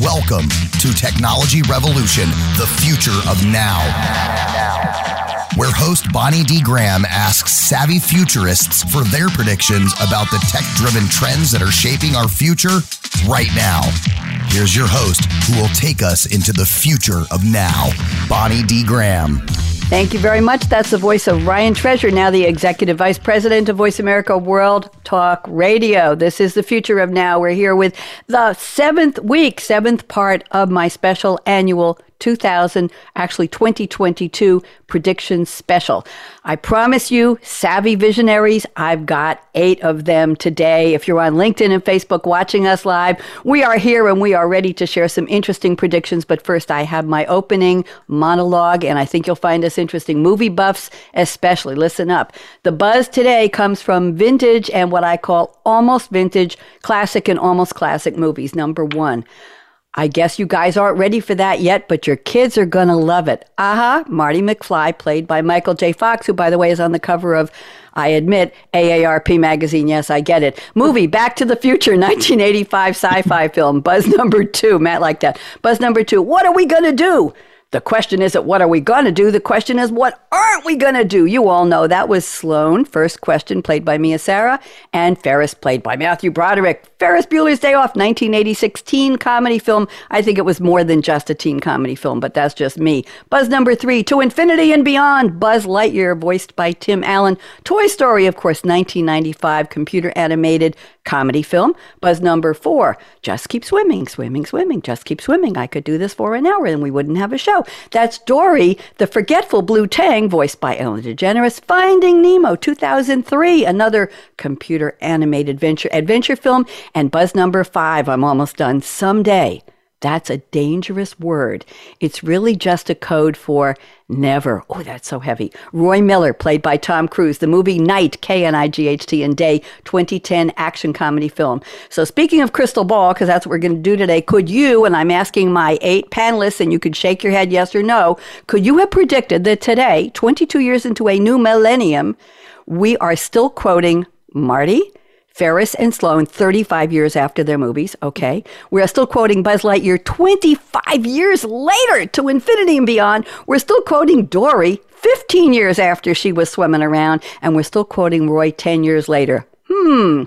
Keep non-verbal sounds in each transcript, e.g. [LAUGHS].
Welcome to Technology Revolution, the future of now. Where host Bonnie D. Graham asks savvy futurists for their predictions about the tech driven trends that are shaping our future right now. Here's your host who will take us into the future of now, Bonnie D. Graham. Thank you very much. That's the voice of Ryan Treasure, now the Executive Vice President of Voice America World Talk Radio. This is the future of now. We're here with the seventh week, seventh part of my special annual 2000, actually 2022 prediction special. I promise you, savvy visionaries, I've got eight of them today. If you're on LinkedIn and Facebook watching us live, we are here and we are ready to share some interesting predictions. But first, I have my opening monologue, and I think you'll find this interesting. Movie buffs, especially. Listen up. The buzz today comes from vintage and what I call almost vintage, classic and almost classic movies. Number one. I guess you guys aren't ready for that yet, but your kids are going to love it. Aha, uh-huh, Marty McFly, played by Michael J. Fox, who, by the way, is on the cover of, I admit, AARP magazine. Yes, I get it. Movie Back to the Future, [LAUGHS] 1985 sci fi film. Buzz number two. Matt like that. Buzz number two. What are we going to do? The question isn't what are we going to do? The question is what aren't we going to do? You all know that was Sloan, first question, played by Mia Sara, and Ferris, played by Matthew Broderick. Ferris Bueller's Day Off, 1986 teen comedy film. I think it was more than just a teen comedy film, but that's just me. Buzz number three, To Infinity and Beyond, Buzz Lightyear, voiced by Tim Allen. Toy Story, of course, 1995 computer animated comedy film. Buzz number four, Just Keep Swimming, Swimming, Swimming, Just Keep Swimming. I could do this for an hour and we wouldn't have a show. That's Dory, the forgetful Blue Tang, voiced by Ellen DeGeneres. Finding Nemo, 2003, another computer animated adventure, adventure film. And Buzz number five, I'm almost done. Someday. That's a dangerous word. It's really just a code for never. Oh, that's so heavy. Roy Miller, played by Tom Cruise, the movie Knight, K N I G H T, and Day, 2010 action comedy film. So, speaking of crystal ball, because that's what we're going to do today, could you, and I'm asking my eight panelists, and you could shake your head yes or no, could you have predicted that today, 22 years into a new millennium, we are still quoting Marty? Ferris and Sloan 35 years after their movies, okay? We're still quoting Buzz Lightyear 25 years later to infinity and beyond. We're still quoting Dory 15 years after she was swimming around, and we're still quoting Roy 10 years later. Hmm.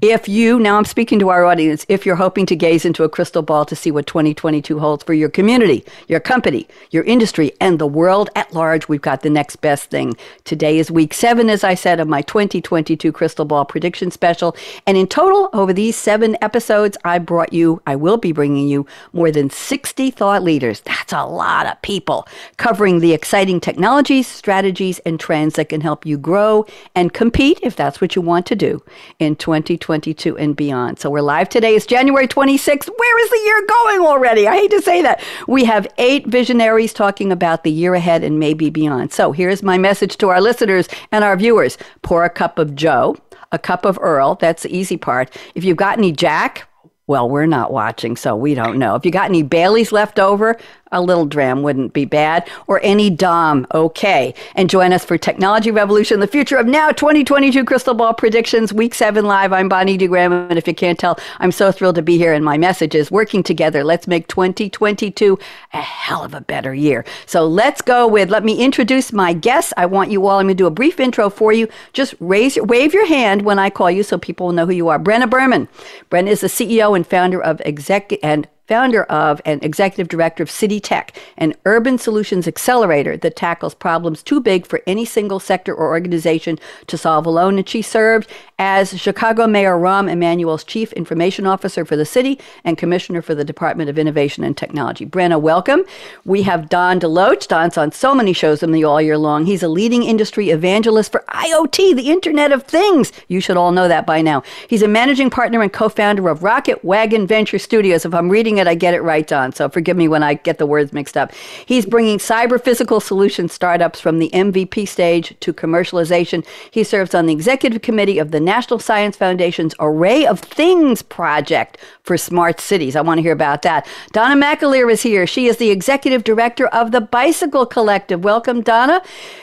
If you, now I'm speaking to our audience, if you're hoping to gaze into a crystal ball to see what 2022 holds for your community, your company, your industry, and the world at large, we've got the next best thing. Today is week seven, as I said, of my 2022 crystal ball prediction special. And in total, over these seven episodes, I brought you, I will be bringing you more than 60 thought leaders. That's a lot of people covering the exciting technologies, strategies, and trends that can help you grow and compete, if that's what you want to do, in 2022. 2022 and beyond. So we're live today. It's January 26th. Where is the year going already? I hate to say that. We have eight visionaries talking about the year ahead and maybe beyond. So here's my message to our listeners and our viewers pour a cup of Joe, a cup of Earl. That's the easy part. If you've got any Jack, well, we're not watching, so we don't know. If you got any Baileys left over, a little dram wouldn't be bad, or any Dom, okay. And join us for Technology Revolution, the future of now 2022 Crystal Ball Predictions, Week 7 Live. I'm Bonnie D. Graham, and if you can't tell, I'm so thrilled to be here, and my message is working together. Let's make 2022 a hell of a better year. So let's go with, let me introduce my guests. I want you all, I'm going to do a brief intro for you. Just raise, wave your hand when I call you so people will know who you are. Brenna Berman. Brenna is the CEO and founder of Exec and founder of and executive director of City Tech, an urban solutions accelerator that tackles problems too big for any single sector or organization to solve alone. And she served as Chicago Mayor Rahm Emanuel's chief information officer for the city and commissioner for the Department of Innovation and Technology. Brenna, welcome. We have Don DeLoach. Don's on so many shows with me all year long. He's a leading industry evangelist for IoT, the Internet of Things. You should all know that by now. He's a managing partner and co-founder of Rocket Wagon Venture Studios. If I'm reading it, I get it right, Don. So forgive me when I get the words mixed up. He's bringing cyber physical solution startups from the MVP stage to commercialization. He serves on the executive committee of the National Science Foundation's Array of Things project for smart cities. I want to hear about that. Donna McAleer is here. She is the executive director of the Bicycle Collective. Welcome, Donna.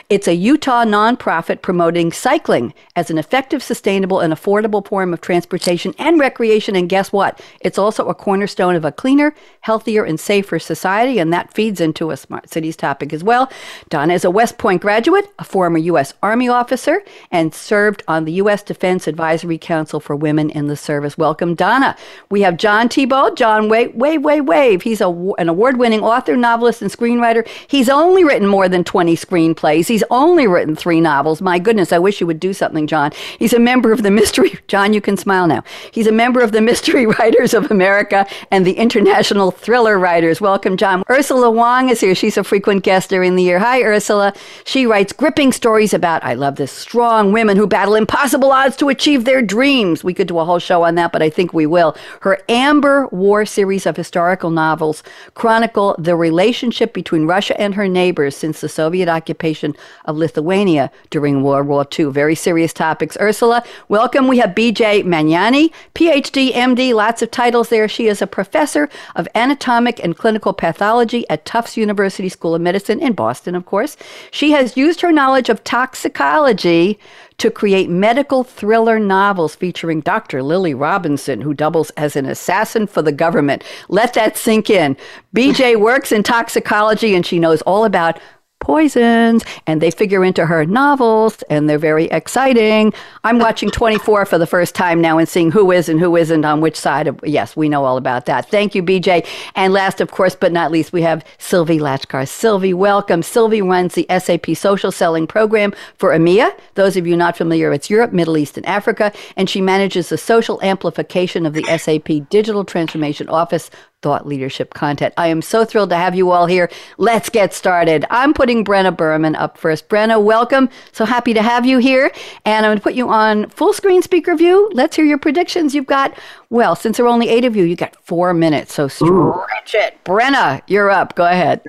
It's a Utah nonprofit promoting cycling as an effective, sustainable, and affordable form of transportation and recreation. And guess what? It's also a cornerstone of a cleaner, healthier, and safer society. And that feeds into a smart cities topic as well. Donna is a West Point graduate, a former U.S. Army officer, and served on the U.S. Defense Advisory Council for Women in the Service. Welcome, Donna. We have John Thibault. John, wave, wave, wave, wave. He's a, an award winning author, novelist, and screenwriter. He's only written more than 20 screenplays. He's only written three novels. My goodness, I wish you would do something, John. He's a member of the Mystery, [LAUGHS] John, you can smile now. He's a member of the Mystery [LAUGHS] Writers of America and the International Thriller Writers. Welcome, John. Ursula Wong is here. She's a frequent guest during the year. Hi, Ursula. She writes gripping stories about, I love this, strong women who battle impossible odds to achieve their dreams. We could do a whole show on that, but I think we will. Her Amber War series of historical novels chronicle the relationship between Russia and her neighbors since the Soviet occupation of Lithuania during World War II. Very serious topics. Ursula, welcome. We have BJ Magnani, PhD, MD, lots of titles there. She is a professor of anatomic and clinical pathology at Tufts University School of Medicine in Boston, of course. She has used her knowledge of toxicology to create medical thriller novels featuring Dr. Lily Robinson, who doubles as an assassin for the government. Let that sink in. BJ works in toxicology and she knows all about poisons and they figure into her novels and they're very exciting. I'm watching 24 for the first time now and seeing who is and who isn't on which side of yes, we know all about that. Thank you BJ. And last of course but not least we have Sylvie Lachkar. Sylvie, welcome. Sylvie runs the SAP social selling program for EMEA. Those of you not familiar, it's Europe, Middle East and Africa and she manages the social amplification of the SAP Digital Transformation Office thought leadership content. I am so thrilled to have you all here. Let's get started. I'm putting Brenna Berman up first. Brenna, welcome. So happy to have you here. And I'm going to put you on full screen speaker view. Let's hear your predictions. You've got, well, since there are only eight of you, you got four minutes. So stretch Ooh. it. Brenna, you're up. Go ahead.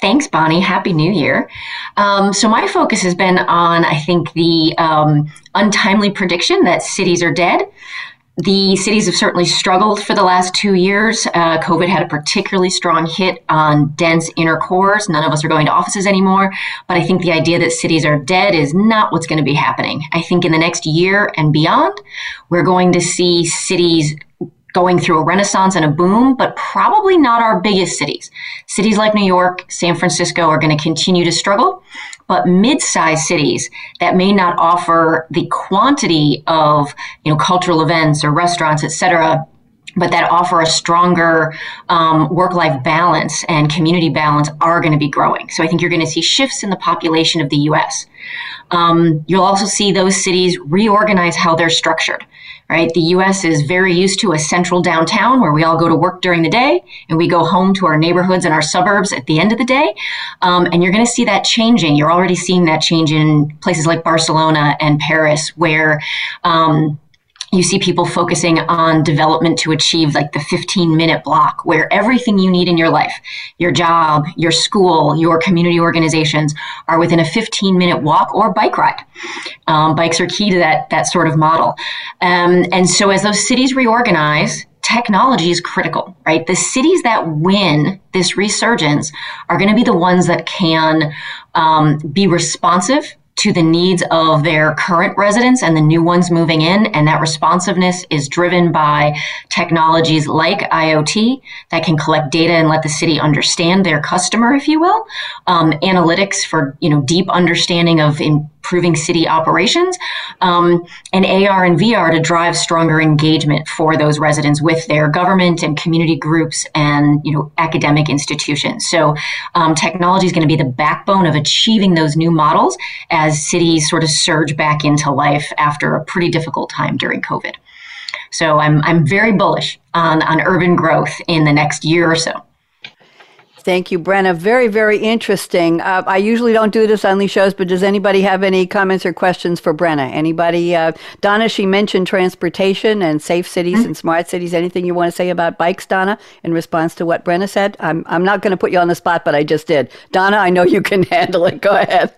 Thanks, Bonnie. Happy New Year. Um, so, my focus has been on, I think, the um, untimely prediction that cities are dead. The cities have certainly struggled for the last two years. Uh, COVID had a particularly strong hit on dense inner cores. None of us are going to offices anymore. But I think the idea that cities are dead is not what's going to be happening. I think in the next year and beyond, we're going to see cities going through a renaissance and a boom, but probably not our biggest cities. Cities like New York, San Francisco are going to continue to struggle, but mid-sized cities that may not offer the quantity of, you know, cultural events or restaurants, et cetera, but that offer a stronger um, work life balance and community balance are going to be growing. So I think you're going to see shifts in the population of the US. Um, you'll also see those cities reorganize how they're structured right? The US is very used to a central downtown where we all go to work during the day and we go home to our neighborhoods and our suburbs at the end of the day. Um, and you're going to see that changing. You're already seeing that change in places like Barcelona and Paris, where um, you see people focusing on development to achieve like the 15 minute block where everything you need in your life your job your school your community organizations are within a 15 minute walk or bike ride. Um, bikes are key to that that sort of model. Um, and so as those cities reorganize technology is critical right? The cities that win this resurgence are going to be the ones that can um, be responsive to the needs of their current residents and the new ones moving in. And that responsiveness is driven by technologies like IoT that can collect data and let the city understand their customer, if you will. Um, analytics for, you know, deep understanding of improving city operations, um, and AR and VR to drive stronger engagement for those residents with their government and community groups and you know academic institutions. So um, technology is going to be the backbone of achieving those new models as cities sort of surge back into life after a pretty difficult time during COVID. So I'm I'm very bullish on on urban growth in the next year or so. Thank you, Brenna. Very, very interesting. Uh, I usually don't do this on these shows, but does anybody have any comments or questions for Brenna? Anybody? Uh, Donna, she mentioned transportation and safe cities mm-hmm. and smart cities. Anything you want to say about bikes, Donna, in response to what Brenna said? I'm, I'm not going to put you on the spot, but I just did. Donna, I know you can [LAUGHS] handle it. Go ahead.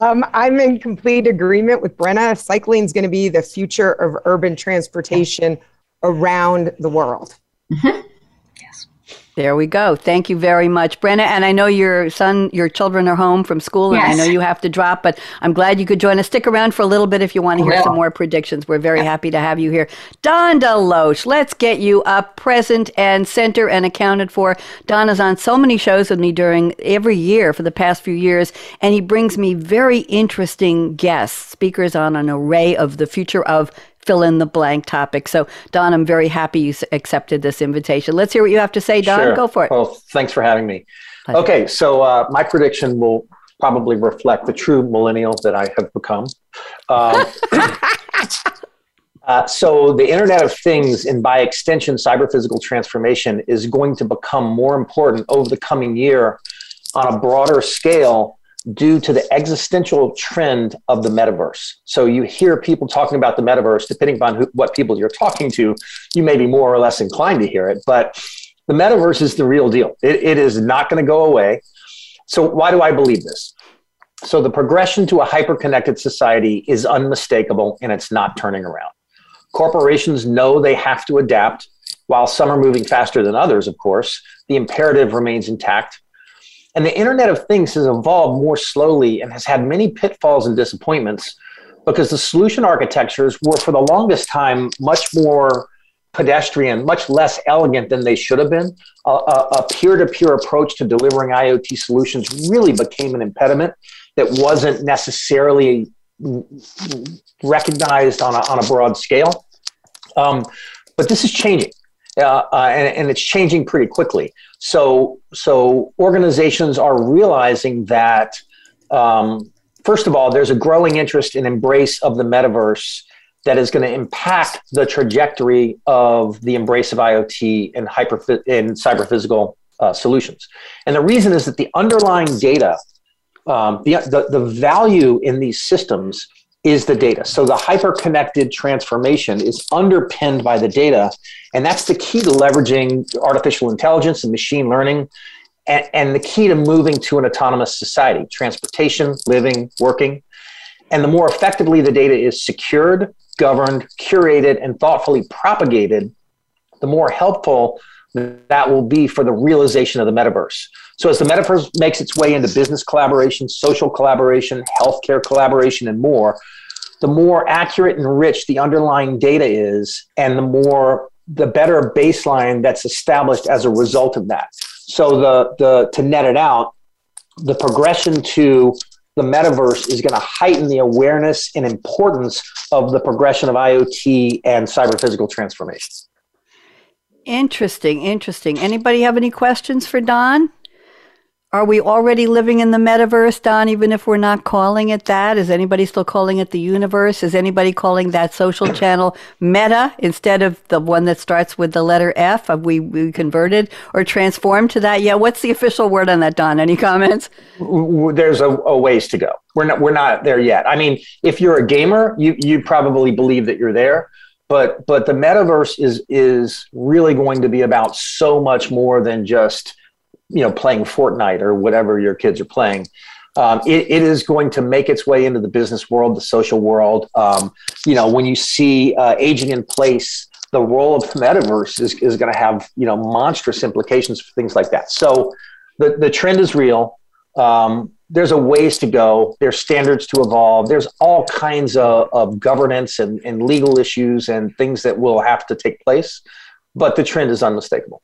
Um, I'm in complete agreement with Brenna. Cycling is going to be the future of urban transportation around the world. Mm-hmm. There we go. Thank you very much, Brenna. And I know your son, your children are home from school, and yes. I know you have to drop, but I'm glad you could join us. Stick around for a little bit if you want to hear some more predictions. We're very happy to have you here. Don DeLoach, let's get you up present and center and accounted for. Don is on so many shows with me during every year for the past few years, and he brings me very interesting guests, speakers on an array of the future of fill in the blank topic. So, Don, I'm very happy you accepted this invitation. Let's hear what you have to say, Don. Sure. Go for it. Well, thanks for having me. Pleasure. Okay, so uh, my prediction will probably reflect the true millennial that I have become. Um, [LAUGHS] uh, so, the Internet of Things and by extension, cyber physical transformation is going to become more important over the coming year on a broader scale due to the existential trend of the metaverse. So you hear people talking about the metaverse, depending upon who, what people you're talking to, you may be more or less inclined to hear it, but the metaverse is the real deal. it, it is not going to go away. So why do I believe this? So the progression to a hyper-connected society is unmistakable and it's not turning around. Corporations know they have to adapt. While some are moving faster than others, of course, the imperative remains intact and the Internet of Things has evolved more slowly and has had many pitfalls and disappointments because the solution architectures were, for the longest time, much more pedestrian, much less elegant than they should have been. A peer to peer approach to delivering IoT solutions really became an impediment that wasn't necessarily recognized on a, on a broad scale. Um, but this is changing. Uh, uh, and, and, it's changing pretty quickly. So, so organizations are realizing that, um, first of all, there's a growing interest and embrace of the metaverse that is going to impact the trajectory of the embrace of IoT and hyper and cyber physical uh, solutions. And the reason is that the underlying data, um, the, the, the value in these systems is the data. So the hyper-connected transformation is underpinned by the data, and that's the key to leveraging artificial intelligence and machine learning, and, and the key to moving to an autonomous society, transportation, living, working. And the more effectively the data is secured, governed, curated, and thoughtfully propagated, the more helpful that will be for the realization of the metaverse. So, as the metaverse makes its way into business collaboration, social collaboration, healthcare collaboration, and more, the more accurate and rich the underlying data is, and the more the better baseline that's established as a result of that. So, the the to net it out, the progression to the metaverse is going to heighten the awareness and importance of the progression of IoT and cyber physical transformations. Interesting, interesting. Anybody have any questions for Don? Are we already living in the metaverse, Don, even if we're not calling it that? Is anybody still calling it the universe? Is anybody calling that social channel meta instead of the one that starts with the letter F? Have we, we converted or transformed to that yet? What's the official word on that, Don? Any comments? There's a, a ways to go. We're not, we're not there yet. I mean, if you're a gamer, you, you probably believe that you're there but but the metaverse is is really going to be about so much more than just you know playing Fortnite or whatever your kids are playing. Um, it, it is going to make its way into the business world, the social world. Um, you know, when you see uh, aging in place, the role of the metaverse is, is going to have you know monstrous implications for things like that. So the the trend is real. Um, there's a ways to go. There's standards to evolve. There's all kinds of, of governance and, and legal issues and things that will have to take place. But the trend is unmistakable.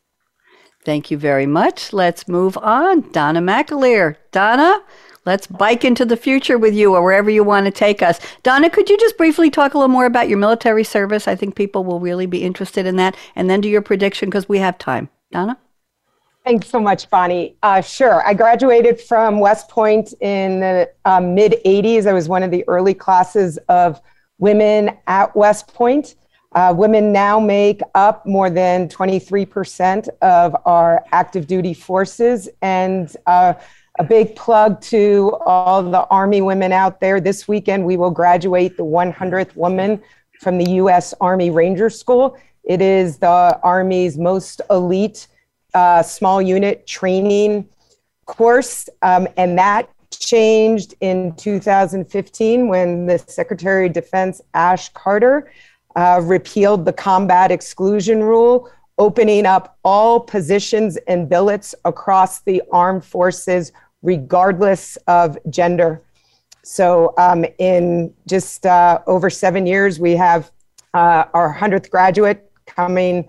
Thank you very much. Let's move on. Donna McAleer. Donna, let's bike into the future with you or wherever you want to take us. Donna, could you just briefly talk a little more about your military service? I think people will really be interested in that. And then do your prediction because we have time. Donna? Thanks so much, Bonnie. Uh, sure. I graduated from West Point in the uh, mid 80s. I was one of the early classes of women at West Point. Uh, women now make up more than 23% of our active duty forces. And uh, a big plug to all the Army women out there. This weekend, we will graduate the 100th woman from the U.S. Army Ranger School. It is the Army's most elite uh, small unit training course, um, and that changed in 2015 when the Secretary of Defense Ash Carter uh, repealed the combat exclusion rule, opening up all positions and billets across the armed forces, regardless of gender. So, um, in just uh, over seven years, we have uh, our 100th graduate coming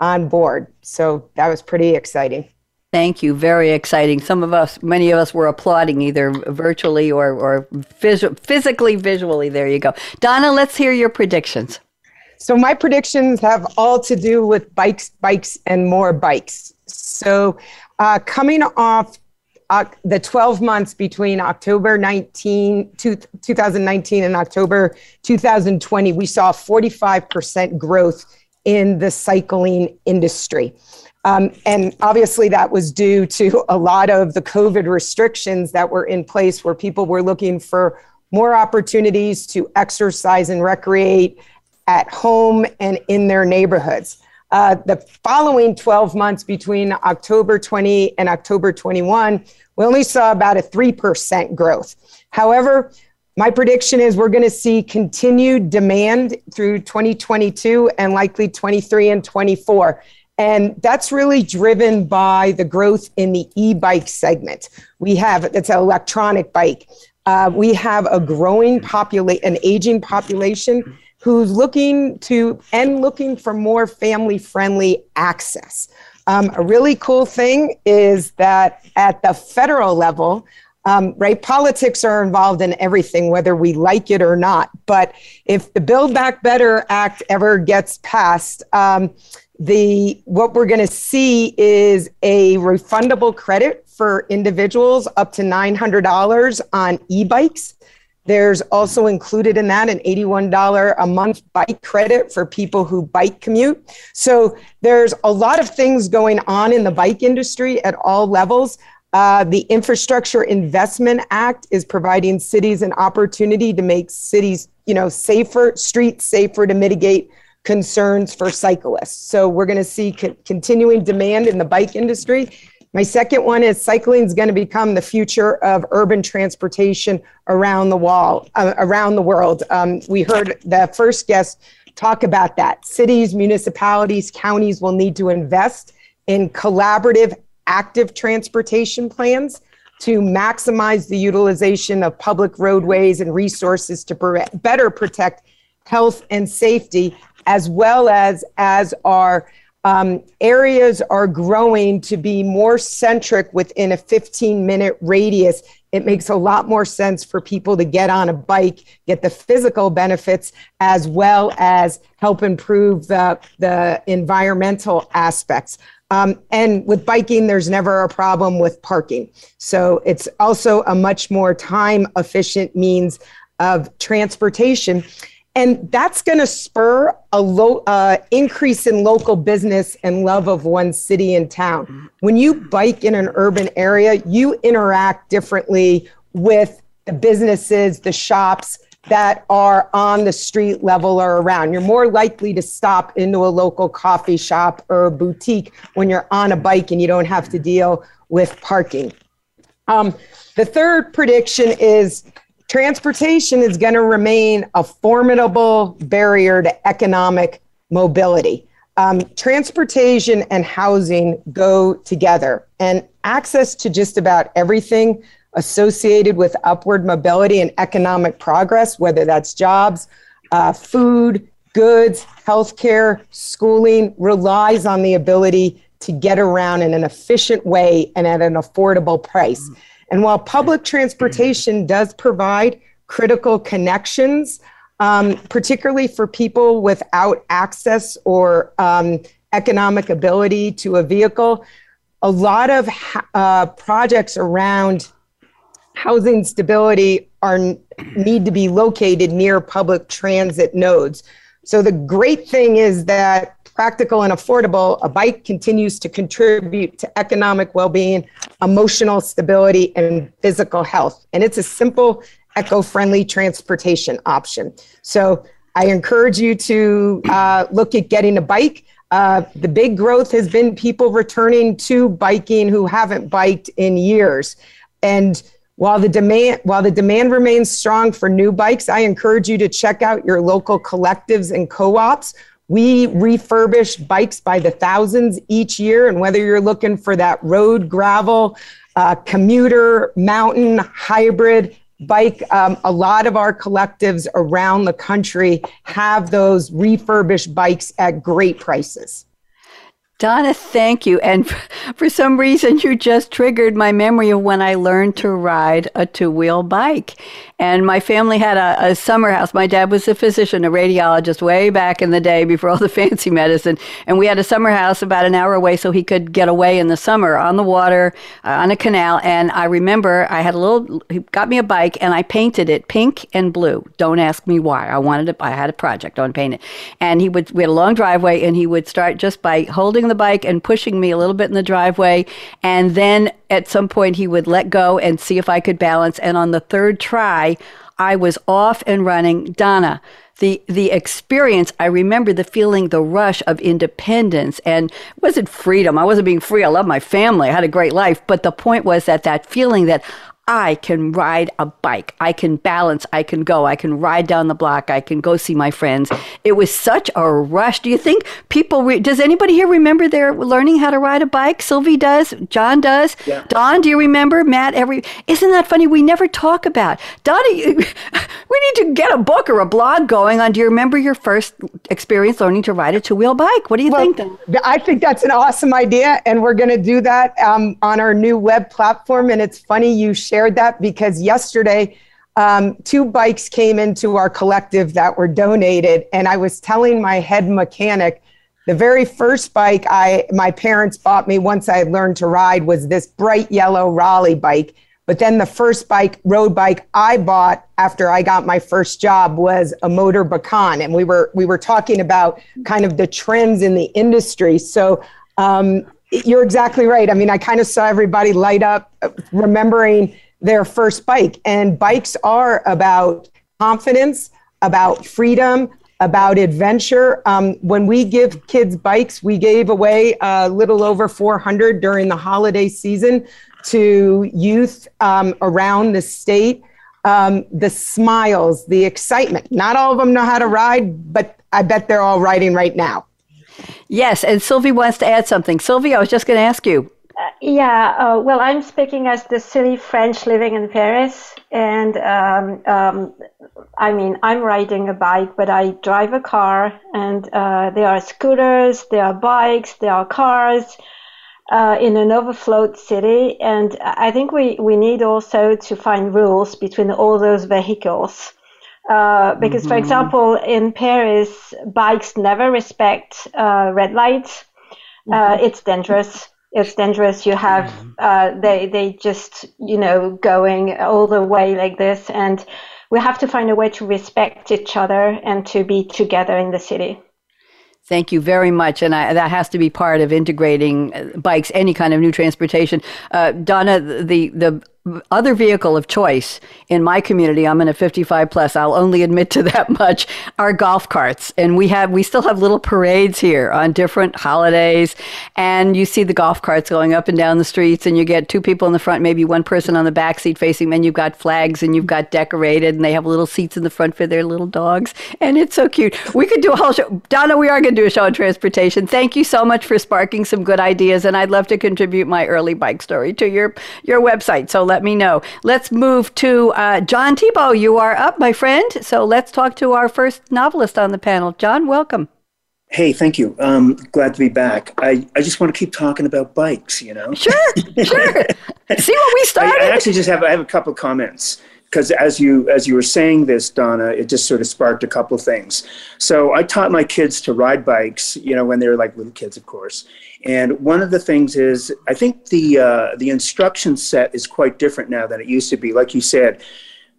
on board. So, that was pretty exciting. Thank you. Very exciting. Some of us, many of us were applauding either virtually or, or phys- physically, visually. There you go. Donna, let's hear your predictions. So my predictions have all to do with bikes, bikes, and more bikes. So uh, coming off uh, the 12 months between October 19, two, 2019 and October 2020, we saw 45% growth in the cycling industry. Um, and obviously, that was due to a lot of the COVID restrictions that were in place where people were looking for more opportunities to exercise and recreate at home and in their neighborhoods. Uh, the following 12 months between October 20 and October 21, we only saw about a 3% growth. However, my prediction is we're going to see continued demand through 2022 and likely 23 and 24. And that's really driven by the growth in the e bike segment. We have, it's an electronic bike. Uh, we have a growing population, an aging population who's looking to and looking for more family friendly access. Um, a really cool thing is that at the federal level, um, right, politics are involved in everything, whether we like it or not. But if the Build Back Better Act ever gets passed, um, the what we're going to see is a refundable credit for individuals up to $900 on e-bikes there's also included in that an $81 a month bike credit for people who bike commute. So there's a lot of things going on in the bike industry at all levels. Uh, the Infrastructure Investment Act is providing cities an opportunity to make cities, you know, safer, streets safer to mitigate concerns for cyclists. So we're going to see co- continuing demand in the bike industry. My second one is cycling is going to become the future of urban transportation around the wall, uh, around the world. Um, we heard the first guest talk about that. Cities, municipalities, counties will need to invest in collaborative, active transportation plans to maximize the utilization of public roadways and resources to better protect health and safety, as well as as our um, areas are growing to be more centric within a 15 minute radius. It makes a lot more sense for people to get on a bike, get the physical benefits, as well as help improve the, the environmental aspects. Um, and with biking, there's never a problem with parking. So it's also a much more time efficient means of transportation and that's going to spur a low uh, increase in local business and love of one city and town. When you bike in an urban area, you interact differently with the businesses, the shops that are on the street level or around. You're more likely to stop into a local coffee shop or boutique when you're on a bike and you don't have to deal with parking. Um, the third prediction is transportation is going to remain a formidable barrier to economic mobility. Um, transportation and housing go together, and access to just about everything associated with upward mobility and economic progress, whether that's jobs, uh, food, goods, healthcare, schooling, relies on the ability to get around in an efficient way and at an affordable price. Mm-hmm. And while public transportation does provide critical connections, um, particularly for people without access or um, economic ability to a vehicle, a lot of uh, projects around housing stability are need to be located near public transit nodes. So the great thing is that practical and affordable, a bike continues to contribute to economic well being, emotional stability, and physical health. And it's a simple, eco friendly transportation option. So I encourage you to uh, look at getting a bike. Uh, the big growth has been people returning to biking who haven't biked in years. And while the demand while the demand remains strong for new bikes, I encourage you to check out your local collectives and co-ops we refurbish bikes by the thousands each year. And whether you're looking for that road, gravel, uh, commuter, mountain, hybrid bike, um, a lot of our collectives around the country have those refurbished bikes at great prices. Donna, thank you. And [LAUGHS] for some reason, you just triggered my memory of when I learned to ride a two wheel bike. And my family had a, a, summer house. My dad was a physician, a radiologist, way back in the day before all the [LAUGHS] fancy medicine. And we had a summer house about an hour away so he could get away in the summer on the water, uh, on a canal. And I remember I had a little, he got me a bike and I painted it pink and blue. Don't ask me why. I wanted it, I had a project on painting. And he would, we had a long driveway and he would start just by holding the bike and pushing me a little bit in the driveway. And then at some point he would let go and see if I could balance. And on the third try, I was off and running. Donna, the the experience i remember the feeling the rush of independence and wasn't freedom. I wasn't being free. I love my family. I had a great life. But the point was that that feeling that I can ride a bike. I can balance. I can go. I can ride down the block. I can go see my friends. It was such a rush. Do you think people, re- does anybody here remember they're learning how to ride a bike? Sylvie does. John does. Yeah. Don, do you remember? Matt, every, isn't that funny? We never talk about. Donnie, [LAUGHS] we need to get a book or a blog going on. Do you remember your first experience learning to ride a two wheel bike? What do you well, think? I think that's an awesome idea. And we're going to do that um, on our new web platform. And it's funny you shared that because yesterday, um, two bikes came into our collective that were donated, and I was telling my head mechanic the very first bike I my parents bought me once I learned to ride was this bright yellow Raleigh bike. But then the first bike, road bike I bought after I got my first job was a Motobécane, and we were we were talking about kind of the trends in the industry. So um, you're exactly right. I mean, I kind of saw everybody light up, remembering their first bike. And bikes are about confidence, about freedom, about adventure. Um, when we give kids bikes, we gave away a little over 400 during the holiday season to youth um, around the state. Um, the smiles, the excitement. Not all of them know how to ride, but I bet they're all riding right now. Yes, and Sylvie wants to add something. Sylvie, I was just going to ask you. Uh, yeah, uh, well, I'm speaking as the silly French living in Paris, and um, um, I mean, I'm riding a bike, but I drive a car, and uh, there are scooters, there are bikes, there are cars uh, in an overflowed city, and I think we, we need also to find rules between all those vehicles. Uh, because, mm-hmm. for example, in Paris, bikes never respect uh, red lights. Mm-hmm. it's dangerous it's dangerous. You have mm-hmm. uh, they they just you know going all the way like this, and we have to find a way to respect each other and to be together in the city. Thank you very much, and I, that has to be part of integrating uh, bikes, any kind of new transportation. Uh, Donna, the the other vehicle of choice in my community i'm in a 55 plus i'll only admit to [LAUGHS] that much are golf carts. And we have we still have little parades here on different holidays. And you see the golf carts going up and down the streets and you get two people in the front maybe one person on the back seat facing them and you've got flags and you've got decorated and they have little seats in the front for their little dogs. And it's so cute. We could do a whole show. Donna we are going to do a show on transportation. Thank you so much for sparking some good ideas and i'd love to contribute my early bike story to your your website. So let me know. Let's move to uh, John Thibault. You are up, my friend. So let's talk to our first novelist on the panel. John, welcome. Hey, thank you. Um, glad to be back. I, I just want to keep talking about bikes, you know? Sure, sure. [LAUGHS] See what we started? I, I actually just have, I have a couple of comments because as you as you were saying this donna it just sort of sparked a couple of things so i taught my kids to ride bikes you know when they were like little kids of course and one of the things is, I think the uh, the instruction set is quite different now than it used to be. Like you said,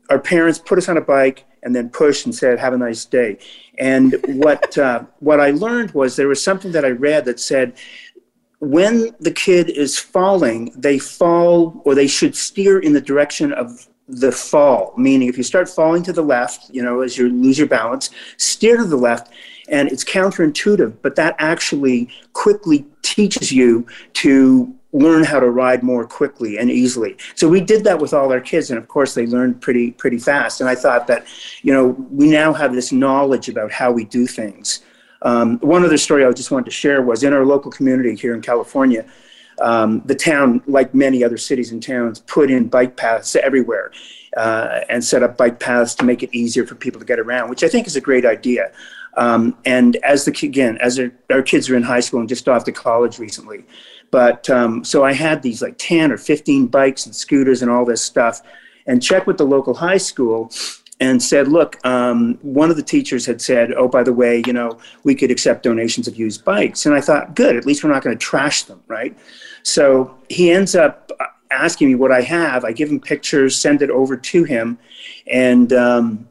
our parents put us on a bike and then pushed and said, "Have a nice day." And [LAUGHS] what uh, what I learned was there was something that I read that said when the kid is falling, they fall or they should steer in the direction of the fall. Meaning, if you start falling to the left, you know, as you lose your balance, steer to the left. And it's counterintuitive, but that actually quickly teaches you to learn how to ride more quickly and easily. So we did that with all our kids, and of course they learned pretty pretty fast. And I thought that, you know, we now have this knowledge about how we do things. Um, one other story I just wanted to share was in our local community here in California. Um, the town, like many other cities and towns, put in bike paths everywhere uh, and set up bike paths to make it easier for people to get around, which I think is a great idea. Um, and as the again, as our, our kids are in high school and just off to college recently, but um, so I had these like 10 or 15 bikes and scooters and all this stuff and checked with the local high school and said, look, um, one of the teachers had said, oh, by the way, you know, we could accept donations of used bikes. And I thought, good, at least we're not going to trash them, right? So he ends up asking me what I have. I give him pictures, send it over to him, and um,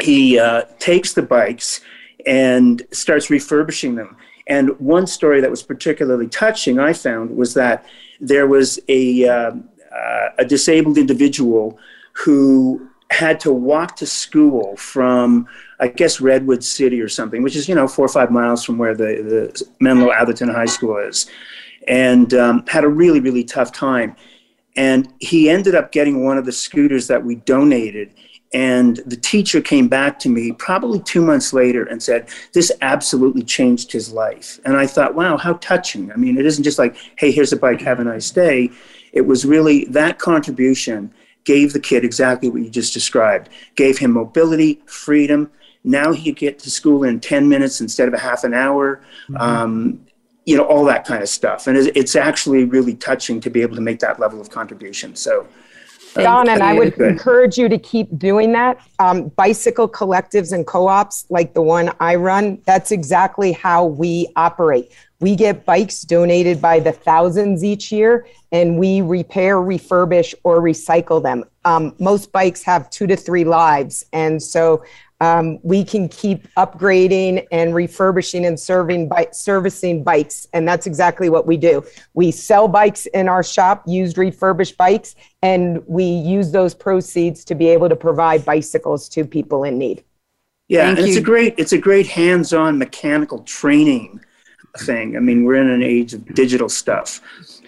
he uh, takes the bikes and starts refurbishing them. And one story that was particularly touching, I found, was that there was a, uh, uh, a disabled individual who had to walk to school from, I guess, Redwood City or something, which is, you know, four or five miles from where the, the Menlo Atherton High School is, and um, had a really, really tough time. And he ended up getting one of the scooters that we donated and the teacher came back to me probably two months later and said, This absolutely changed his life. And I thought, wow, how touching. I mean, it isn't just like, hey, here's a bike, have a nice day. It was really that contribution gave the kid exactly what you just described, gave him mobility, freedom. Now he could get to school in 10 minutes instead of a half an hour. Mm-hmm. Um, you know, all that kind of stuff. And it's actually really touching to be able to make that level of contribution. So, Don, and I would [LAUGHS] encourage you to keep doing that. Um, bicycle collectives and co ops, like the one I run, that's exactly how we operate. We get bikes donated by the thousands each year, and we repair, refurbish, or recycle them. Um, most bikes have two to three lives. And so um, we can keep upgrading and refurbishing and serving by servicing bikes and that's exactly what we do. We sell bikes in our shop used refurbished bikes and we use those proceeds to be able to provide bicycles to people in need. Yeah and it's a great it's a great hands-on mechanical training thing. I mean we're in an age of digital stuff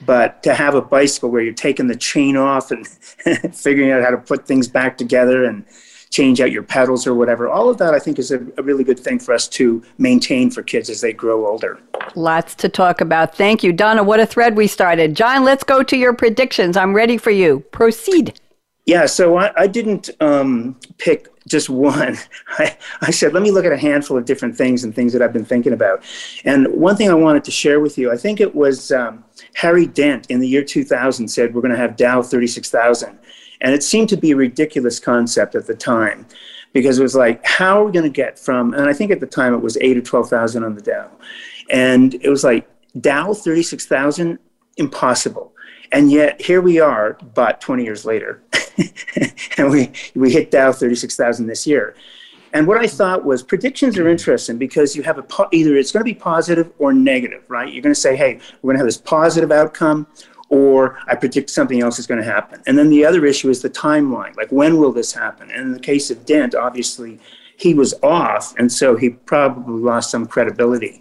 but to have a bicycle where you're taking the chain off and [LAUGHS] figuring out how to put things back together and change out your pedals or whatever. All of that, I think, is a, a, really good thing for us to maintain for kids as they grow older. Lots to talk about. Thank you, Donna. What a thread we started. John, let's go to your predictions. I'm ready for you. Proceed. Yeah, so I, I didn't um, pick just one. [LAUGHS] I, I said, let me look at a handful of different things and things that I've been thinking about. And one thing I wanted to share with you, I think it was um, Harry Dent in the year 2000 said, we're going to have Dow 36,000. And it seemed to be a ridiculous concept at the time because it was like, how are we going to get from, and I think at the time it was eight or 12,000 on the Dow. And it was like, Dow 36,000, impossible. And yet here we are, but 20 years later, [LAUGHS] and we, we hit Dow 36,000 this year. And what I thought was predictions are interesting because you have a po- either it's going to be positive or negative, right? You're going to say, hey, we're going to have this positive outcome or I predict something else is going to happen. And then the other issue is the timeline. Like, when will this happen? And in the case of Dent, obviously, he was off, and so he probably lost some credibility.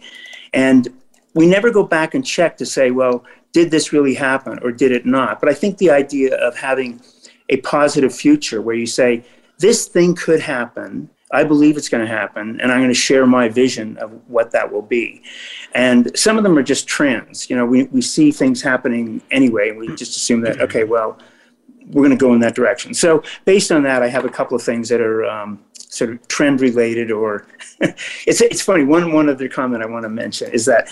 And we never go back and check to say, well, did this really happen or did it not? But I think the idea of having a positive future where you say, this thing could happen I believe it's going to happen, and I'm going to share my vision of what that will be. And some of them are just trends. You know, we, we see things happening anyway, and we just assume that, okay, well, we're going to go in that direction. So, based on that, I have a couple of things that are um, sort of trend related, or [LAUGHS] it's, it's funny. One, one other comment I want to mention is that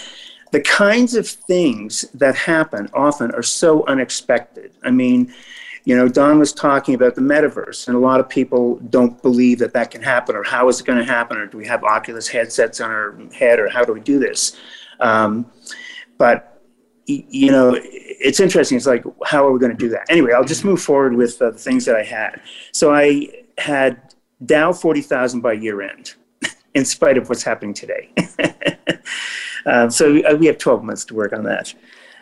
the kinds of things that happen often are so unexpected. I mean, you know, Don was talking about the metaverse, and a lot of people don't believe that that can happen, or how is it going to happen, or do we have Oculus headsets on our head, or how do we do this? Um, but you know, it's interesting. It's like, how are we going to do that? Anyway, I'll just move forward with uh, the things that I had. So I had Dow 40,000 by year end, [LAUGHS] in spite of what's happening today. uh, [LAUGHS] so uh, we have 12 months to work on that.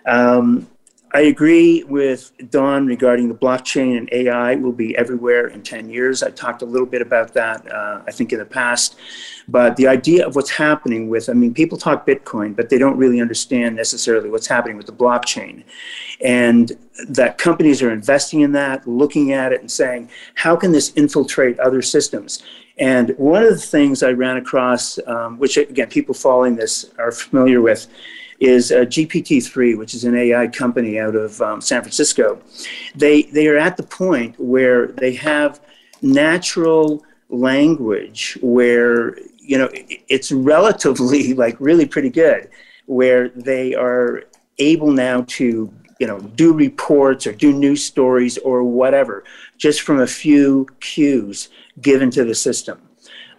Um, I agree with Don regarding the blockchain and AI will be everywhere in 10 years. I talked a little bit about that, uh, I think, in the past. But the idea of what's happening with, I mean, people talk Bitcoin, but they don't really understand necessarily what's happening with the blockchain. And that companies are investing in that, looking at it and saying, how can this infiltrate other systems? And one of the things I ran across, um, which again, people following this are familiar with, is uh, GPT-3, which is an AI company out of um, San Francisco. They they are at the point where they have natural language where you know it's relatively [LAUGHS] like really pretty good, where they are able now to you know do reports or do news stories or whatever just from a few cues given to the system.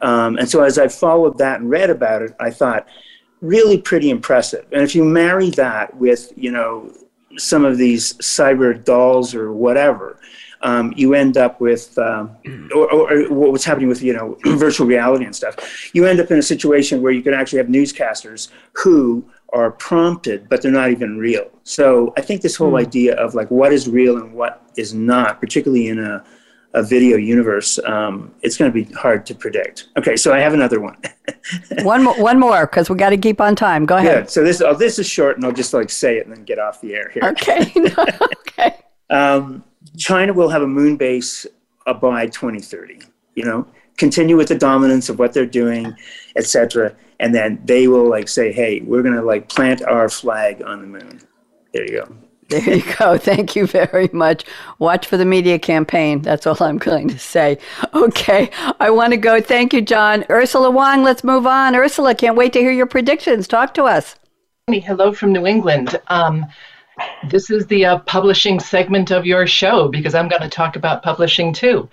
Um, and so as I followed that and read about it, I thought really pretty impressive. And if you marry that with, you know, some of these cyber dolls or whatever, um, you end up with, um, or, or, or, what's happening with, you know, [CLEARS THROAT] virtual reality and stuff. You end up in a situation where you can actually have newscasters who are prompted, but they're not even real. So I think this whole mm. idea of like what is real and what is not, particularly in a a video universe, um, it's going to be hard to predict. Okay, so I have another one. [LAUGHS] one more, one more, because we got to keep on time. Go ahead. Good. So this, oh, this is short, and I'll just like say it and then get off the air here. Okay. [LAUGHS] okay. Um, China will have a moon base by 2030. You know, continue with the dominance of what they're doing, etc., and then they will like say, "Hey, we're going to like plant our flag on the moon." There you go. There you go. [LAUGHS] Thank you very much. Watch for the media campaign. That's all I'm going to say. Okay. I want to go. Thank you, John. Ursula Wong, let's move on. Ursula, can't wait to hear your predictions. Talk to us. Hello from New England. Um, this is the uh, publishing segment of your show because I'm going to talk about publishing too.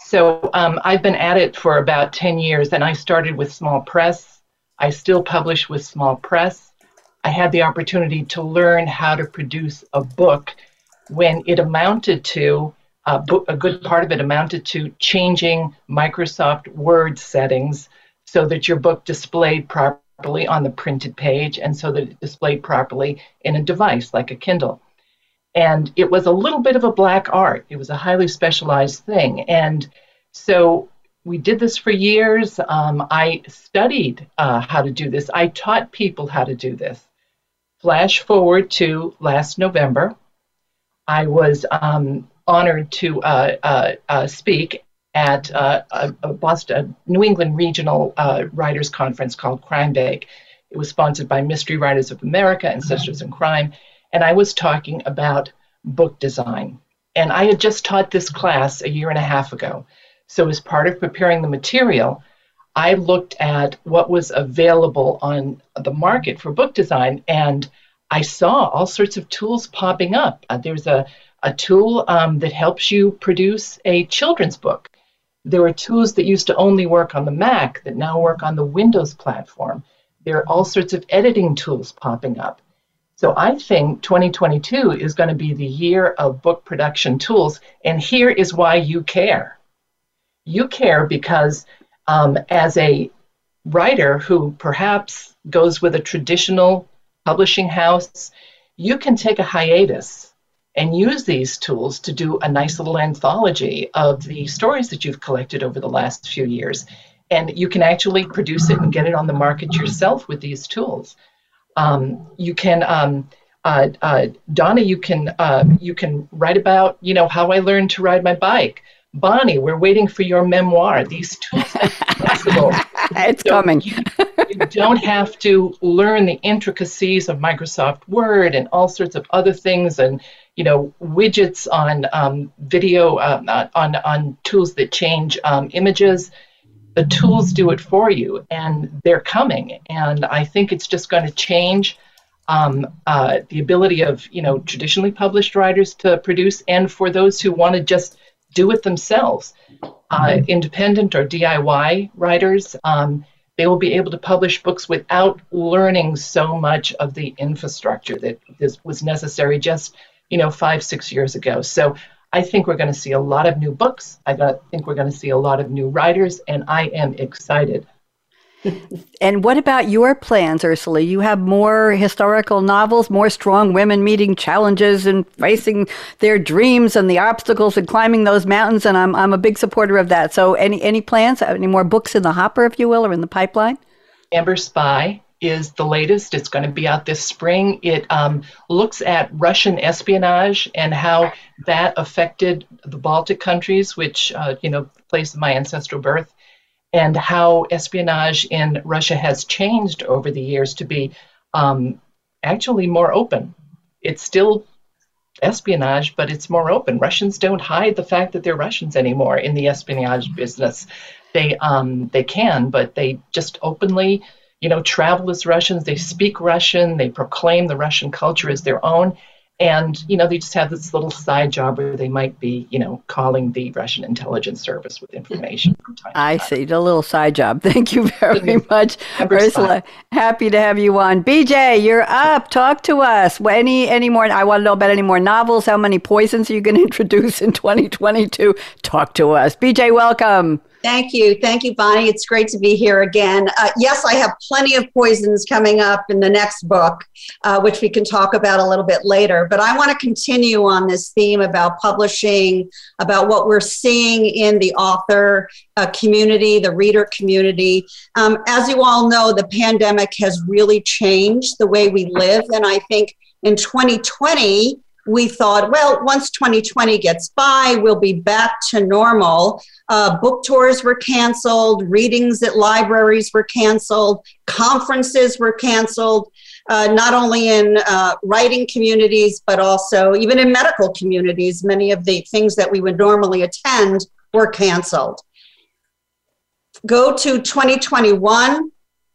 So um, I've been at it for about 10 years and I started with small press. I still publish with small press. I had the opportunity to learn how to produce a book when it amounted to a good part of it amounted to changing Microsoft Word settings so that your book displayed properly on the printed page and so that it displayed properly in a device like a Kindle. And it was a little bit of a black art. It was a highly specialized thing. And so we did this for years. Um, I studied uh, how to do this. I taught people how to do this. Flash forward to last November. I was um, honored to uh, uh, uh, speak at uh, a, Boston, New England Regional uh, Writers Conference called Crime Bake. It was sponsored by Mystery Writers of America and Sisters in Crime, and I was talking about book design. And I had just taught this class a year and a half ago. So, as part of preparing the material, I looked at what was available on the market for book design and I saw all sorts of tools popping up. Uh, there's a, a tool um, that helps you produce a children's book. There are tools that used to only work on the Mac that now work on the Windows platform. There are all sorts of editing tools popping up. So I think 2022 is going to be the year of book production tools. And here is why you care. You care because um, as a writer who perhaps goes with a traditional publishing house, you can take a hiatus and use these tools to do a nice little anthology of the stories that you've collected over the last few years. And you can actually produce it and get it on the market yourself with these tools. Um, you can, um, uh, uh, Donna, you can uh, you can write about you know how I learned to ride my bike. Bonnie, we're waiting for your memoir. These tools [LAUGHS] are possible. it's so coming. you, you don't have to learn the intricacies of Microsoft Word and all sorts of other things and you know widgets on um, video uh, on on tools that change um, images. The tools do it for you, and they're coming. And I think it's just going to change um, uh, the ability of you know traditionally published writers to produce, and for those who want to just do it themselves. Uh, independent or DIY writers, um, they will be able to publish books without learning so much of the infrastructure that was necessary just, you know, five, six years ago. So I think we're going to see a lot of new books. I think we're going to see a lot of new writers, and I am excited. And what about your plans, Ursula? You have more historical novels, more strong women meeting challenges and facing their dreams and the obstacles and climbing those mountains. And I'm, I'm a big supporter of that. So, any, any plans? Any more books in the hopper, if you will, or in the pipeline? Amber Spy is the latest. It's going to be out this spring. It um, looks at Russian espionage and how that affected the Baltic countries, which, uh, you know, place of my ancestral birth and how espionage in Russia has changed over the years to be um, actually more open. It's still espionage, but it's more open. Russians don't hide the fact that they're Russians anymore in the espionage business. They um, they can, but they just openly, you know, travel as Russians. They speak Russian. They proclaim the Russian culture as their own, and you know they just have this little side job where they might be you know calling the russian intelligence service with information from time i see. The little side job. [LAUGHS] Thank you very much ursula. Happy to have you on. Bj you're up. Talk to us. Any any more? I want to know about any more novels. How many poisons are you going [LAUGHS] to introduce in 2022 talk to us. Bj welcome Thank you. Thank you, Bonnie. It's great to be here again. Uh, yes, I have plenty of poisons coming up in the next book, uh, which we can talk about a little bit later. But I want to continue on this theme about publishing, about what we're seeing in the author uh, community, the reader community. Um, as you all know, the pandemic has really changed the way we live. And I think in 2020, we thought, well, once 2020 gets by, we'll be back to normal. Uh, book tours were canceled, readings at libraries were canceled, conferences were canceled, uh, not only in uh, writing communities, but also even in medical communities. Many of the things that we would normally attend were canceled. Go to 2021,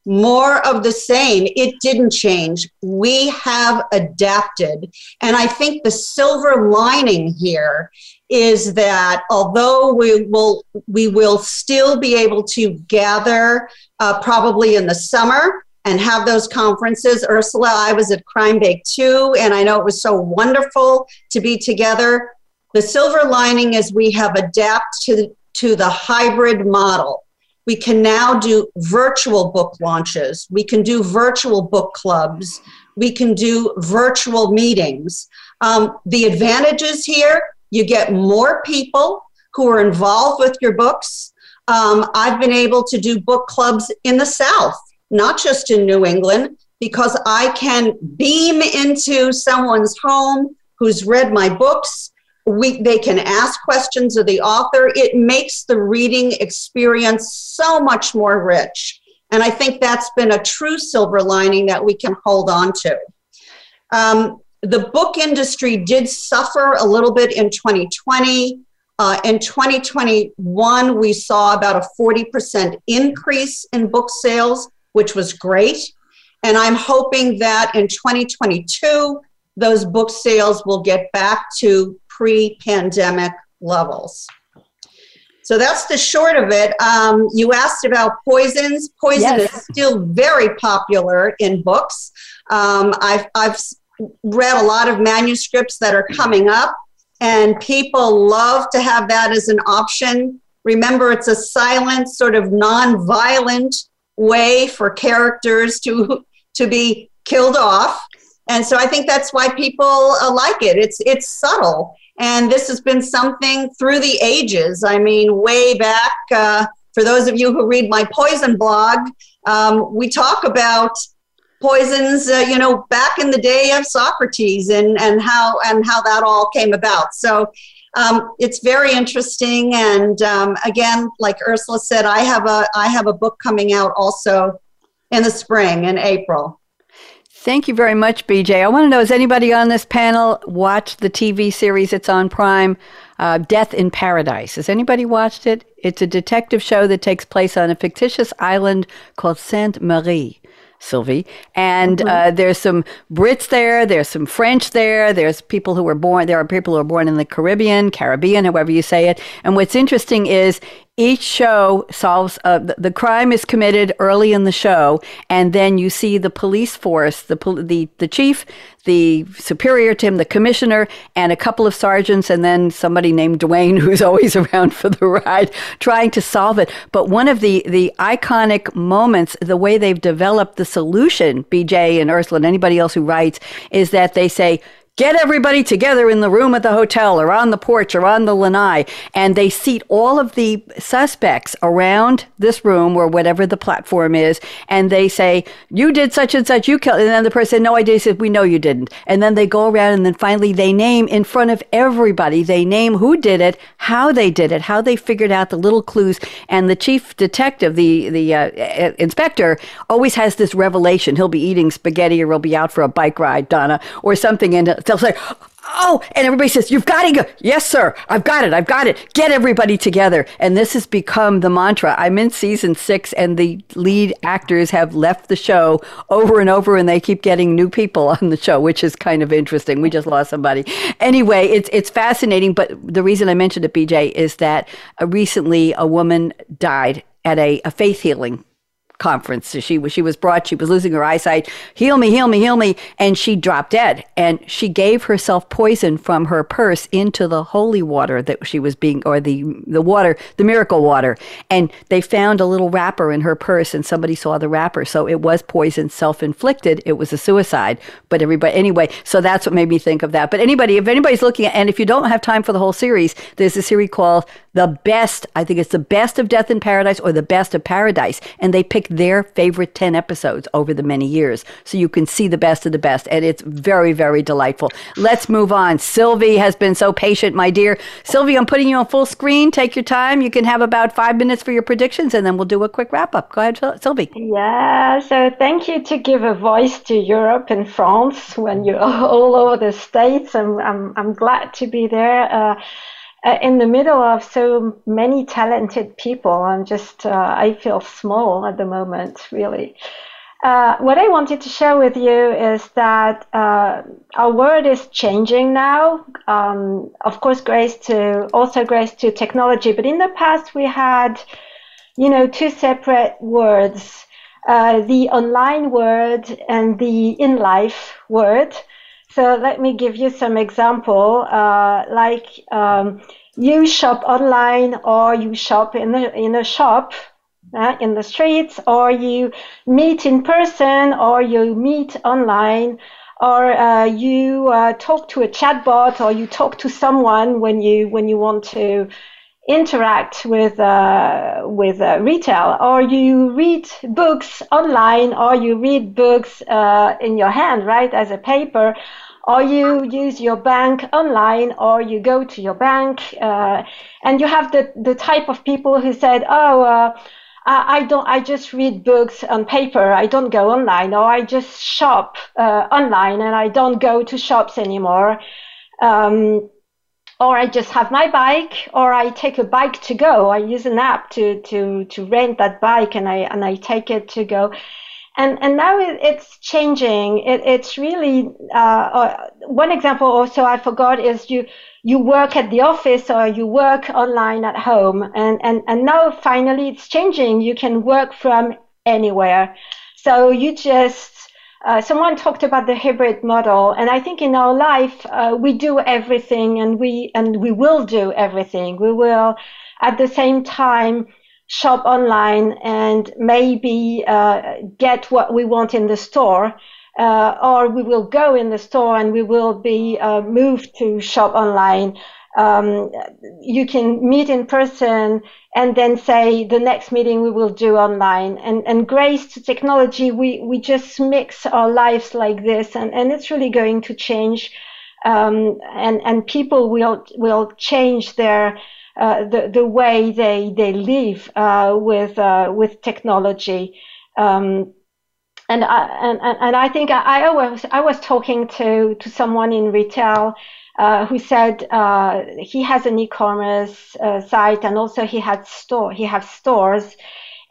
more of the same. It didn't change. We have adapted. And I think the silver lining here is that although we will we will still be able to gather uh, probably in the summer and have those conferences. Ursula, I was at Crime Bake too, and I know it was so wonderful to be together. The silver lining is we have adapted to the, to the hybrid model we can now do virtual book launches. We can do virtual book clubs. We can do virtual meetings. Um, the advantages here you get more people who are involved with your books. Um, I've been able to do book clubs in the South, not just in New England, because I can beam into someone's home who's read my books. We they can ask questions of the author. It makes the reading experience so much more rich. And i think that's been a true silver lining that we can hold on to. Um, the book industry did suffer a little bit in 2020 uh, in 2021 we saw about a 40% increase in book sales which was great and i'm hoping that in 2022 those book sales will get back to pre pandemic levels. So that's the short of it. Um, you asked about poisons. Poison yes. is still very popular in books. Um, I've, I've read a lot of manuscripts that are coming up, and people love to have that as an option. Remember, it's a silent, sort of non-violent way for characters to to be killed off, and so I think that's why people uh, like it. It's it's subtle, and this has been something through the ages. I mean, way back, uh, for those of you who read my poison blog, um, we talk about poisons, uh, you know, back in the day of Socrates and, and how and how that all came about. So um, it's very interesting. And um, again, like Ursula said, I have a I have a book coming out also in the spring in April. Thank you very much, BJ. I want to know, has anybody on this panel watched the TV series it's on Prime, uh, Death in Paradise? Has anybody watched it? It's a detective show that takes place on a fictitious island called Saint Marie. Sylvie. And mm-hmm. uh, there's some Brits there, there's some French there, there's people who were born, there are people who are born in the Caribbean, Caribbean, however you say it. And what's interesting is each show solves uh, the, the, crime is committed early in the show and then you see the police force the the the chief the superior to him the commissioner and a couple of sergeants and then somebody named Dwayne [LAUGHS] who's always around for the ride trying to solve it. But one of the the iconic moments the way they've developed the solution BJ and Ursula and anybody else who writes is that they say get everybody together in the room at the hotel or on the porch or on the lanai. And they seat all of the suspects around this room or whatever the platform is. And they say, You did such and such, you killed. And then the person, No, I did. He says, We know you didn't. And then they go around and then finally they name in front of everybody, they name who did it, how they did it, how they figured out the little clues. And the chief detective, the, the uh, inspector, always has this revelation. He'll be eating spaghetti or he'll be out for a bike ride, Donna, or something. And they'll say, oh, and everybody says, You've got to go. Yes, sir. I've got it. I've got it. Get everybody together. And this has become the mantra. I'm in season six, and the lead actors have left the show over and over, and they keep getting new people [LAUGHS] on the show, which is kind of interesting. We just lost somebody. Anyway, it's, it's fascinating. But the reason I mentioned it, BJ, is that uh, recently a woman died at a, a faith healing conference. She was she was brought. She was losing her eyesight. Heal me, heal me, heal me, and she dropped dead. And she gave herself poison from her purse into the holy water that she was being, or the the water, the miracle water. And they found a little wrapper in her purse, and somebody saw the wrapper. So it was poison, self inflicted. It was a suicide. But everybody anyway. So that's what made me think of that. But anybody, if anybody's looking at, and if you don't have time for the whole series, there's a series called the best. I think it's the best of Death in Paradise or the best of Paradise, and they pick their favorite 10 episodes over the many years. So you can see the best of the best. And it's very, very delightful. Let's move on. Sylvie has been so patient, my dear. Sylvie, I'm putting you on full screen. Take your time. You can have about five minutes for your predictions, and then we'll do a quick wrap up. Go ahead, Sylvie. Yeah. So thank you to give a voice to Europe and France when you're [LAUGHS] all over the States. I'm, I'm, I'm glad to be there. Uh, uh, in the middle of so many talented people. I'm just, uh, I feel small at the moment, really. Uh, what I wanted to share with you is that uh, our world is changing now. Um, of course, grace to also grace to technology, but in the past we had, you know, two separate words: uh, the online world and the in life world. So let me give you some example. Uh, like um, you shop online, or you shop in a in a shop uh, in the streets, or you meet in person, or you meet online, or uh, you uh, talk to a chatbot, or you talk to someone when you when you want to interact with uh, with uh, retail, or you read books online, or you read books uh, in your hand, right, as a paper, or you use your bank online, or you go to your bank, uh, and you have the the type of people who said, oh. Uh, I don't. I just read books on paper. I don't go online, or I just shop uh, online, and I don't go to shops anymore. Um, or I just have my bike, or I take a bike to go. I use an app to to to rent that bike, and I and I take it to go. And and now it, it's changing. It, it's really uh, uh, one example. Also, I forgot is you you work at the office or you work online at home, and and and now finally it's changing. You can work from anywhere. So you just uh, someone talked about the hybrid model, and I think in our life uh, we do everything, and we and we will do everything. We will, at the same time, shop online and maybe uh, get what we want in the store. Uh, or we will go in the store and we will be uh, moved to shop online um, you can meet in person and then say the next meeting we will do online and, and grace to technology we, we just mix our lives like this and, and it's really going to change um, and and people will will change their the the way they they live uh, with uh, with technology. Um, and I, and and I think I, I was I was talking to to someone in retail uh, who said uh, he has an e-commerce uh, site and also he had store he has stores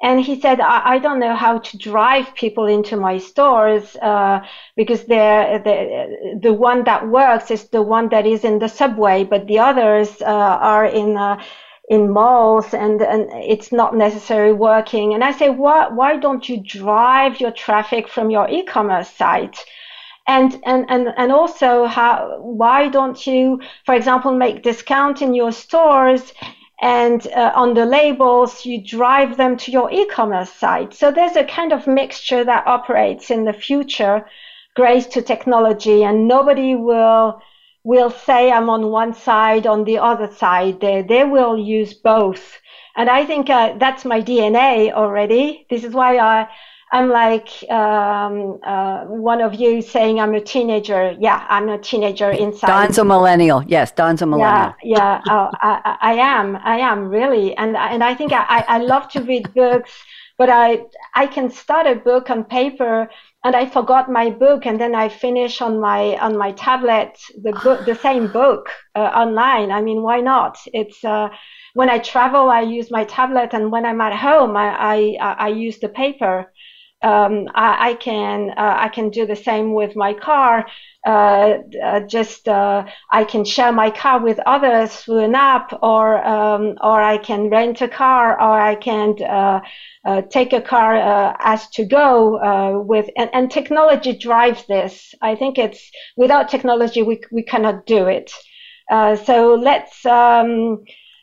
and he said I, I, don't know how to drive people into my stores uh, because they're, the the one that works is the one that is in the subway but the others uh, are in in malls and, and it's not necessarily working. And I say, why, why don't you drive your traffic from your e-commerce site? And, and, and, and also how, why don't you, for example, make discount in your stores and uh, on the labels, you drive them to your e-commerce site. So there's a kind of mixture that operates in the future, grace to technology, and nobody will will say I'm on one side, on the other side. They, they will use both. And I think uh, that's my DNA already. This is why I, I'm like um, uh, one of you saying I'm a teenager. Yeah, I'm a teenager inside. Don's a millennial. Yes, Don's a millennial. Yeah, yeah, oh, I, I am. I am really, and and I think I, I love to read books, but I I can start a book on paper and I forgot my book, and then I finish on my on my tablet the book, the same book uh, online. I mean, why not? It's uh, when I travel, I use my tablet, and when I'm at home, I I, I use the paper. Um, I, I, can uh, I can do the same with my car. Uh, uh, just uh, I can share my car with others through an app, or um, or I can rent a car, or I can uh, take a car uh, as to go uh, with and, and, technology drives this i think it's without technology we, we cannot do it uh, so let's um,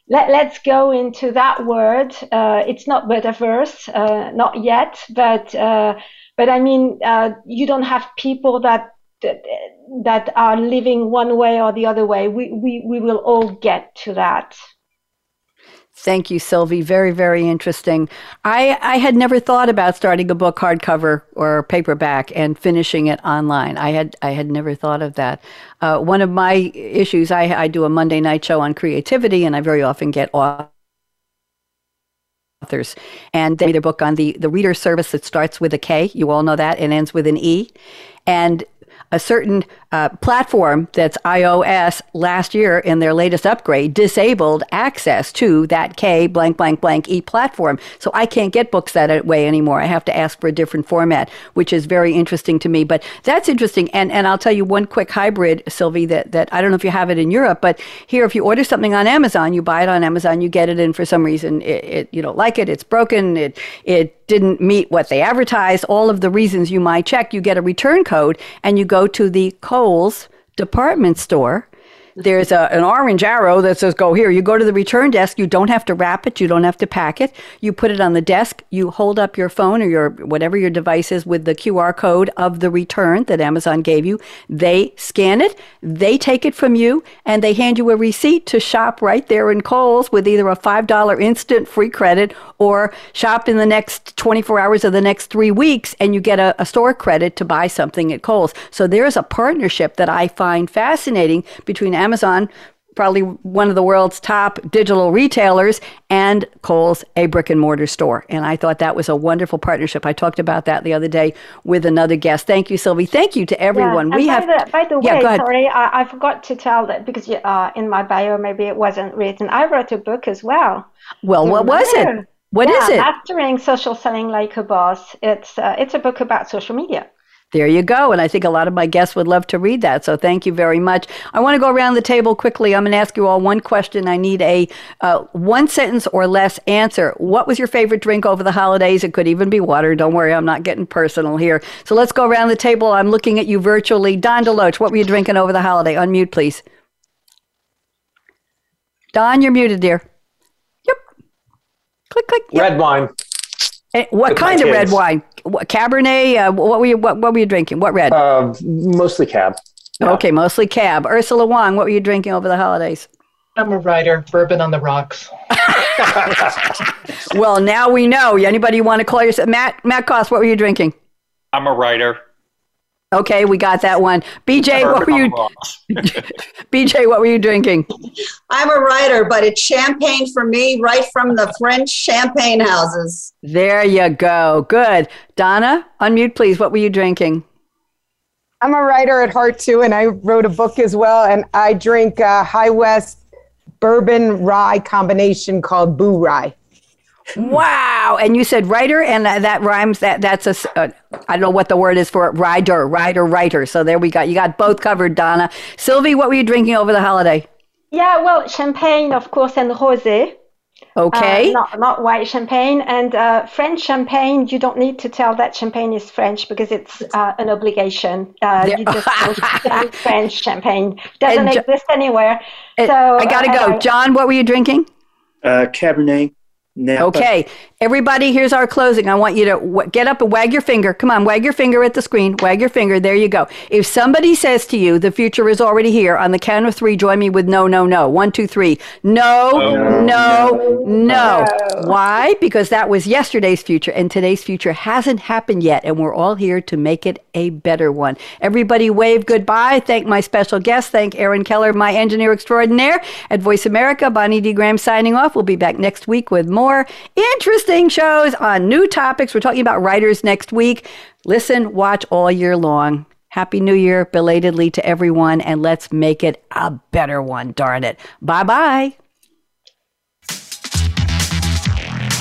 let, let's go into that word. Uh, it's not metaverse uh, not yet but but i mean you don't have people that that, that are living one way or the other way. We, we, we will all get to that Thank you, Sylvie. Very, very interesting. I, I had never thought about starting a book hardcover or paperback and finishing it online. I had I had never thought of that. Uh, one of my issues, I, I do a Monday night show on creativity, and I very often get authors and they their book on the the reader service that starts with a K. You all know that and ends with an E. And a certain uh, platform that's iOS last year in their latest upgrade disabled access to that K blank blank blank E platform. So I can't get books that way anymore. I have to ask for a different format, which is very interesting to me. But that's interesting. And and I'll tell you one quick hybrid, Sylvie, that, that I don't know if you have it in Europe, but here if you order something on Amazon, you buy it on Amazon, you get it, and for some reason it, it you don't like it, it's broken, it it didn't meet what they advertised, all of the reasons you might check, you get a return code and you go to the Kohl's department store there's a, an orange arrow that says go here. You go to the return desk. You don't have to wrap it. You don't have to pack it. You put it on the desk. You hold up your phone or your whatever your device is with the QR code of the return that Amazon gave you. They scan it. They take it from you and they hand you a receipt to shop right there in Kohl's with either a $5 instant free credit or shop in the next 24 hours of the next three weeks and you get a, a store credit to buy something at Kohl's. So there's a partnership that I find fascinating between Amazon probably one of the world's top digital retailers, and Kohl's, a brick and mortar store. And I thought that was a wonderful partnership. I talked about that the other day with another guest. Thank you, Sylvie. Thank you to everyone. Yeah. we by have. The, by the yeah, way, sorry, I, I, forgot to tell that because uh, in my bio maybe it wasn't written. I wrote a book as well. Well, what was it? What yeah, is it? Mastering social selling like a boss. It's uh, it's a book about social media. There you go. And I think a lot of my guests would love to read that. So thank you very much. I want to go around the table quickly. I'm going to ask you all one question. I need a uh, one sentence or less answer. What was your favorite drink over the holidays? It could even be water. Don't worry, I'm not getting personal here. So let's go around the table. I'm looking at you virtually. Don DeLoach, what were you drinking over the holiday? Unmute, please. Don, you're muted, dear. Yep. Click, click. Yep. Red wine. And what kind of red wine? What, Cabernet? Uh, what were you? What, what, were you drinking? What red? Uh, mostly Cab. Yeah. Okay, mostly Cab. Ursula Wong, what were you drinking over the holidays? I'm a writer. Bourbon on the rocks. [LAUGHS] well, now we know. Anybody want to call yourself Matt? Matt Koss, what were you drinking? I'm a writer. Okay, we got that one. BJ, what were you? BJ, [LAUGHS] what were you drinking? I'm a writer, but it's champagne for me, right from the French champagne houses. There you go. Good. Donna, unmute, please. What were you drinking? I'm a writer at heart too, and I wrote a book as well. And I drink uh, High West bourbon rye combination called Bourye. Wow! And you said writer, and that, that rhymes. That that's a uh, I don't know what the word is for it. Rider, rider, writer. So there we got. You got both covered, Donna. Sylvie, what were you drinking over the holiday? Yeah, well, champagne, of course, and rosé. Okay. Uh, not, not white champagne. And uh, French champagne, you don't need to tell that champagne is French because it's uh, an obligation. Uh, you just [LAUGHS] French champagne. Doesn't And- exist anywhere. Uh, So I got to uh, go. John, what were you drinking? Uh, Cabernet. Napa. Okay, everybody, here's our closing. I want you to w- get up and wag your finger. Come on, wag your finger at the screen. Wag your finger. There you go. If somebody says to you, the future is already here, on the count of three, join me with no, no, no. One, two, three. No, no, no, no. Why? Because that was yesterday's future, and today's future hasn't happened yet, and we're all here to make it a better one. Everybody, wave goodbye. Thank my special guest. Thank Aaron Keller, my engineer extraordinaire at VoiceAmerica. Bonnie D. Graham signing off. We'll be back next week with more interesting shows on new topics. We're talking about writers next week. Listen, watch all year long. Happy New Year belatedly to everyone, and let's make it a better one, darn it. Bye bye.